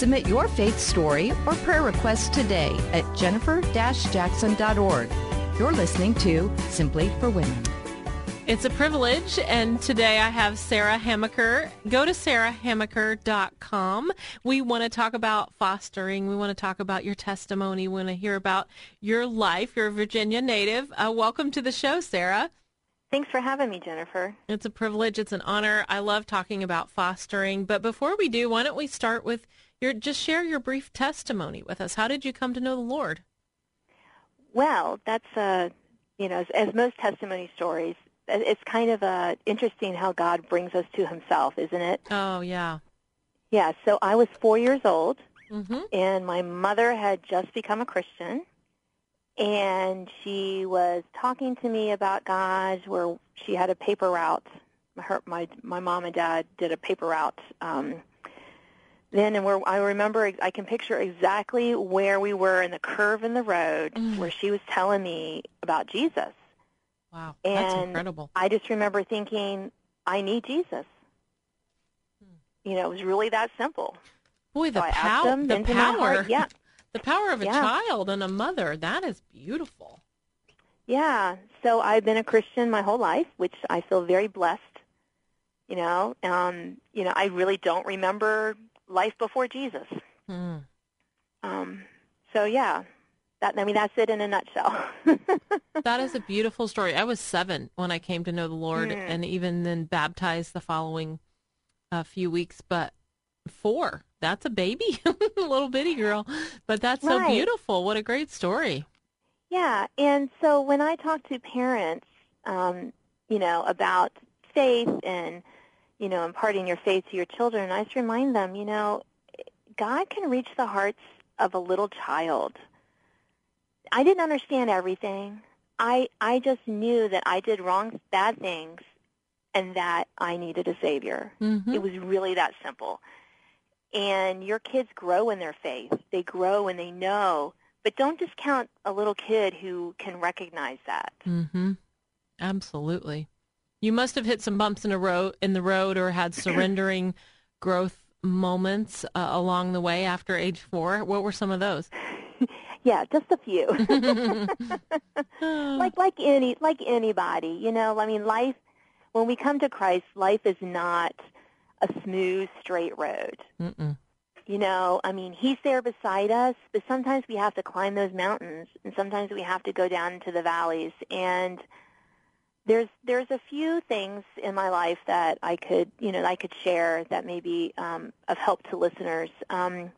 Submit your faith story or prayer request today at jennifer-jackson.org. You're listening to Simply for Women. It's a privilege, and today I have Sarah Hamaker. Go to sarahhamaker.com. We want to talk about fostering. We want to talk about your testimony. We want to hear about your life. You're a Virginia native. Uh, welcome to the show, Sarah. Thanks for having me, Jennifer. It's a privilege. It's an honor. I love talking about fostering. But before we do, why don't we start with your just share your brief testimony with us. How did you come to know the Lord? Well, that's a you know, as, as most testimony stories, it's kind of uh, interesting how God brings us to Himself, isn't it? Oh yeah. Yeah. So I was four years old, mm-hmm. and my mother had just become a Christian, and she was talking to me about God. Where she had a paper route. Her, my my mom and dad did a paper route. Um, then and where I remember I can picture exactly where we were in the curve in the road Mm. where she was telling me about Jesus. Wow, And that's incredible. I just remember thinking, I need Jesus. You know, it was really that simple. Boy, the so power, the power. Yeah, the power of a Yeah. child and a mother. That is beautiful. yeah. So I've been a Christian my whole life, which I feel very blessed. You know, um, you know, I really don't remember life before Jesus. Hmm. Um, so yeah, that I mean that's it in a nutshell. That is a beautiful story. I was seven when I came to know the Lord, Mm. and even then baptized the following uh, few weeks. But four, that's a baby, a little bitty girl. But that's so beautiful. What a great story. Yeah, and so when I talk to parents, um, you know, about faith and, you know, imparting your faith to your children, I just remind them, you know, God can reach the hearts of a little child. I didn't understand everything. I I just knew that I did wrong, bad things, and that I needed a savior. hmm It was really that simple. And your kids grow in their faith. They grow and they know. But don't discount a little kid who can recognize that. hmm Absolutely. You must have hit some bumps in a road in the road, or had surrendering growth moments uh, along the way after age four. What were some of those? Yeah, just a few. like like any like anybody, you know. I mean, life when we come to Christ, life is not a smooth, straight road. Mm-mm. You know, I mean, he's there beside us, but sometimes we have to climb those mountains, and sometimes we have to go down into the valleys. And there's there's a few things in my life that I could you know I could share that may be um, of help to listeners. Um,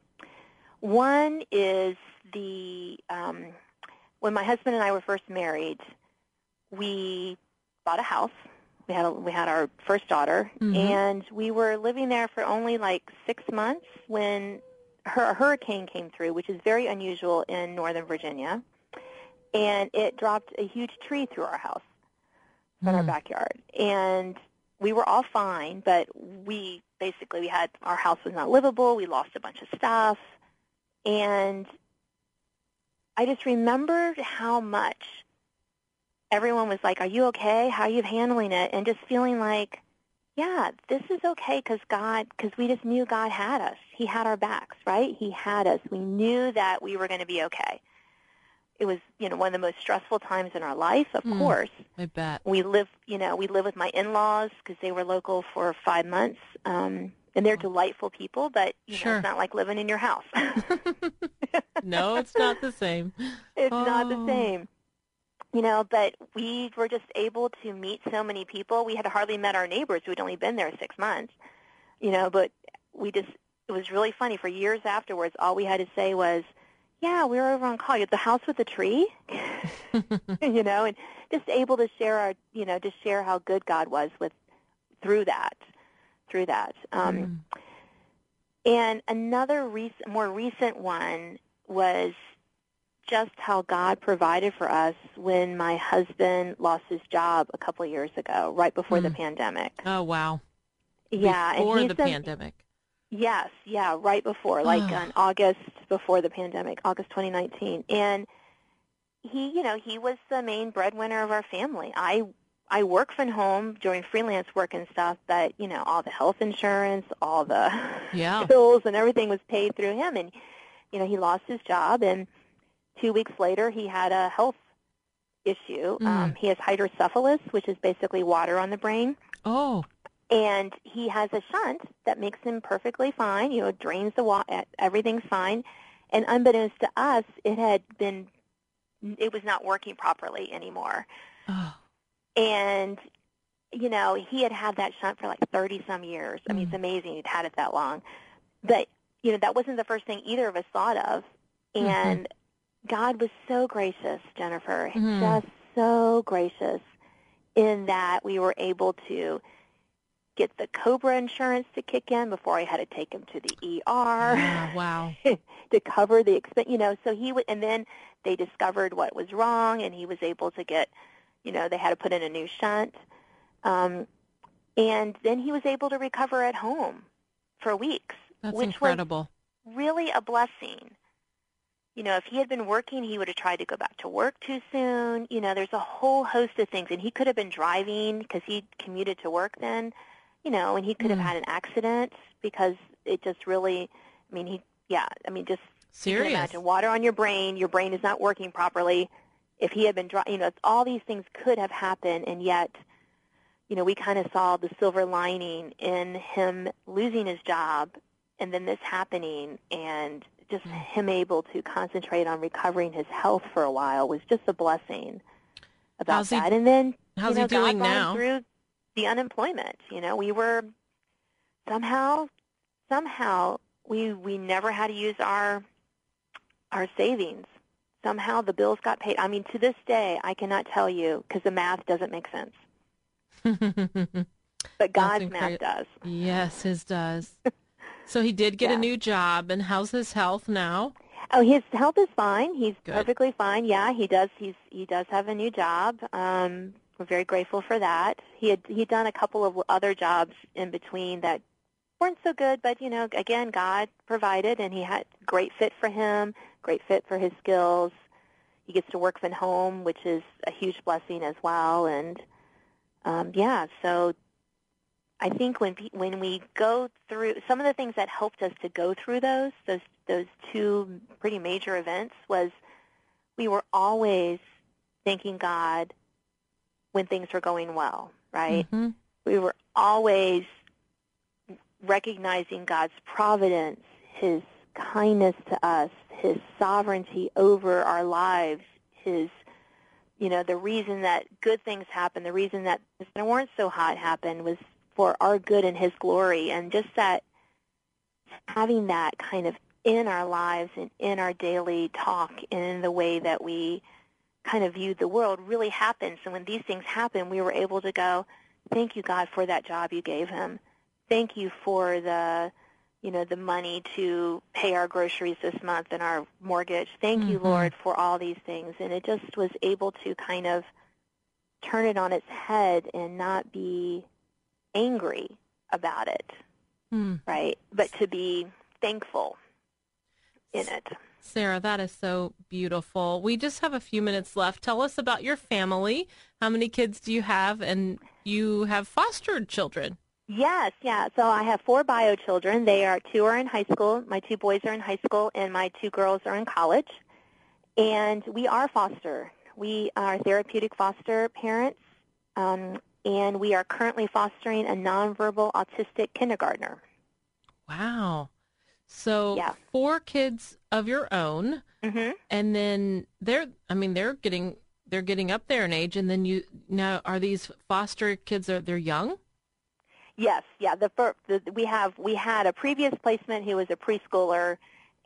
one is the um, when my husband and I were first married, we bought a house. We had a, we had our first daughter, Mhm. and we were living there for only like six months when her a hurricane came through, which is very unusual in Northern Virginia, and it dropped a huge tree through our house in our Mm. backyard, and we were all fine, but we basically we had our house was not livable. We lost a bunch of stuff, and I just remembered how much everyone was like, "Are you okay? How are you handling it?" And just feeling like, "Yeah, this is okay because God, because we just knew God had us. He had our backs, right? He had us. We knew that we were going to be okay." It was, you know, one of the most stressful times in our life, of Mm. course. I bet. We live, you know, we live with my in-laws because they were local for five months, um, and they're delightful people. But you know, it's not like living in your house. no, it's not the same. it's not the Oh. same. You know, but we were just able to meet so many people. We had hardly met our neighbors who had only been there six months. You know, but we just it was really funny. For years afterwards, all we had to say was, "Yeah, we were over on call. You at the house with the tree." you know, and just able to share our, you know, just share how good God was with through that, through that. Um, Mm. And another recent, more recent one was just how God provided for us when my husband lost his job a couple of years ago, right before the Mm. pandemic. Oh wow. Yeah, Before and the done- pandemic. Yes, yeah, right before, like on August before the pandemic, August 2019. And he, you know, he was the main breadwinner of our family. I I work from home doing freelance work and stuff, but you know, all the health insurance, all the Yeah. bills and everything was paid through him and you know, he lost his job and 2 weeks later he had a health issue. Mm. Um he has hydrocephalus, which is basically water on the brain Oh. and he has a shunt that makes him perfectly fine. You know, drains the water, everything's fine. And unbeknownst to us, it had been, it was not working properly anymore. Oh. And you know, he had had that shunt for like thirty some years. I mean, Mm. it's amazing he'd had it that long. But you know, that wasn't the first thing either of us thought of. Mm-hmm. And God was so gracious, Jennifer, Mhm. just so gracious in that we were able to get the Cobra insurance to kick in before I had to take him to the ER Yeah, wow. to cover the expense. You know, so he would, and then they discovered what was wrong, and he was able to get, you know, they had to put in a new shunt, um, and then he was able to recover at home for weeks, That's which incredible. was really a blessing. You know, if he had been working, he would have tried to go back to work too soon. You know, there's a whole host of things, and he could have been driving because he commuted to work then. You know, and he could Mm. have had an accident because it just really. I mean, he. Yeah, I mean, just Serious. imagine water on your brain. Your brain is not working properly. If he had been, dri- you know, all these things could have happened, and yet, you know, we kind of saw the silver lining in him losing his job, and then this happening, and just him able to concentrate on recovering his health for a while was just a blessing about How's he- that. and then, how's you know, he doing God now? Through the unemployment, you know, we were somehow, somehow we we never had to use our our savings. Somehow the bills got paid. I mean, to this day, I cannot tell you because the math doesn't make sense. But God's math does. yes, his does. So he did get Yeah. a new job, and how's his health now? Oh, his health is fine. He's Good. perfectly fine. Yeah, he does. He's he does have a new job. Um, we're very grateful for that. He had he'd done a couple of other jobs in between that weren't so good, but you know, again, God provided, and he had great fit for him, great fit for his skills. He gets to work from home, which is a huge blessing as well. And um, yeah, so I think when when we go through some of the things that helped us to go through those those those two pretty major events was we were always thanking God when things were going well, right? hmm We were always recognizing God's providence, His kindness to us, His sovereignty over our lives, His, you know, the reason that good things happen, the reason that things that weren't so hot happened was for our good and His glory, and just that having that kind of in our lives and in our daily talk and in the way that we kind of viewed the world really happens. And when these things happen, we were able to go, thank you, God, for that job you gave him. Thank you for the, you know, the money to pay our groceries this month and our mortgage. Thank you, Mhm. Lord, for all these things. And it just was able to kind of turn it on its head and not be angry about it, Hmm. right? But to be thankful in it. Sarah, that is so beautiful. We just have a few minutes left. Tell us about your family. How many kids do you have? And you have fostered children. Yes, yeah. So I have four bio children. They are two are in high school. My two boys are in high school, and my two girls are in college. And we are foster. We are therapeutic foster parents, um, and we are currently fostering a nonverbal autistic kindergartner. Wow. So Yeah. four kids of your own, hmm and then they're I mean they're getting they're getting up there in age, and then you now are these foster kids are they're young? Yes, yeah. The, fir- the we have we had a previous placement who was a preschooler,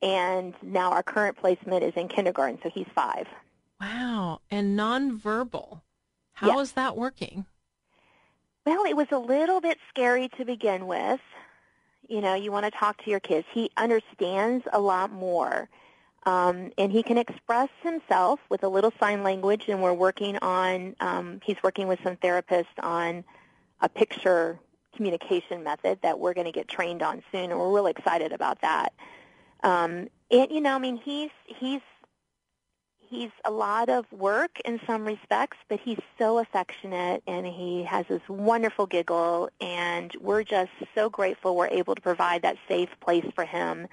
and now our current placement is in kindergarten, so he's five. Wow. And nonverbal. How is Yes. that working? Well, it was a little bit scary to begin with. you know, you want to talk to your kids. He understands a lot more. Um, and he can express himself with a little sign language, and we're working on, um, he's working with some therapists on a picture communication method that we're going to get trained on soon, and we're really excited about that. Um, and, you know, I mean, he's, he's he's a lot of work in some respects, but he's so affectionate and he has this wonderful giggle and we're just so grateful we're able to provide that safe place for him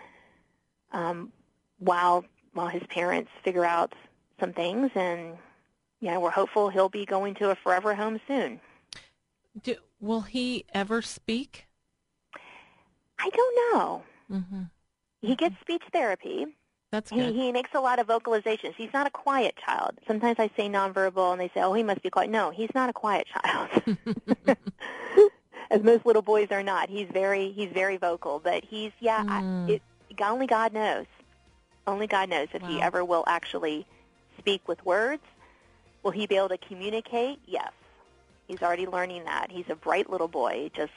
um, while while his parents figure out some things and yeah, we're hopeful he'll be going to a forever home soon. Do, will he ever speak? I don't know. Mm-hmm. He gets speech therapy that's good. He, he makes a lot of vocalizations. He's not a quiet child. Sometimes I say nonverbal, and they say, "Oh, he must be quiet." No, he's not a quiet child. As most little boys are not. He's very he's very vocal, but he's yeah. Mm. I, it, only God knows. Only God knows if wow. he ever will actually speak with words. Will he be able to communicate? Yes. He's already learning that. He's a bright little boy. It just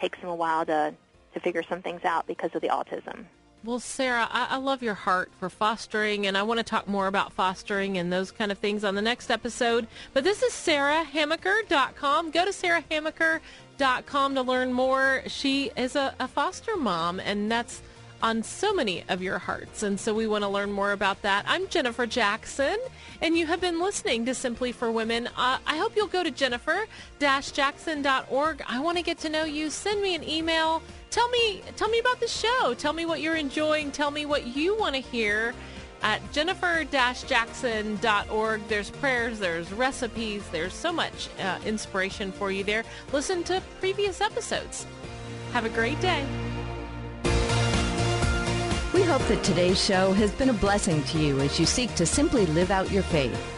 takes him a while to to figure some things out because of the autism. Well, Sarah, I, I, love your heart for fostering, and I want to talk more about fostering and those kind of things on the next episode. But this is sarahhamaker.com. Go to sarahhamaker.com to learn more. She is a, a foster mom, and that's on so many of your hearts. And so we want to learn more about that. I'm Jennifer Jackson, and you have been listening to Simply for Women. Uh, I hope you'll go to jennifer-jackson.org. I want to get to know you. Send me an email. Tell me, tell me about the show. Tell me what you're enjoying. Tell me what you want to hear at jennifer-jackson.org. There's prayers, there's recipes, there's so much uh, inspiration for you there. Listen to previous episodes. Have a great day. We hope that today's show has been a blessing to you as you seek to simply live out your faith.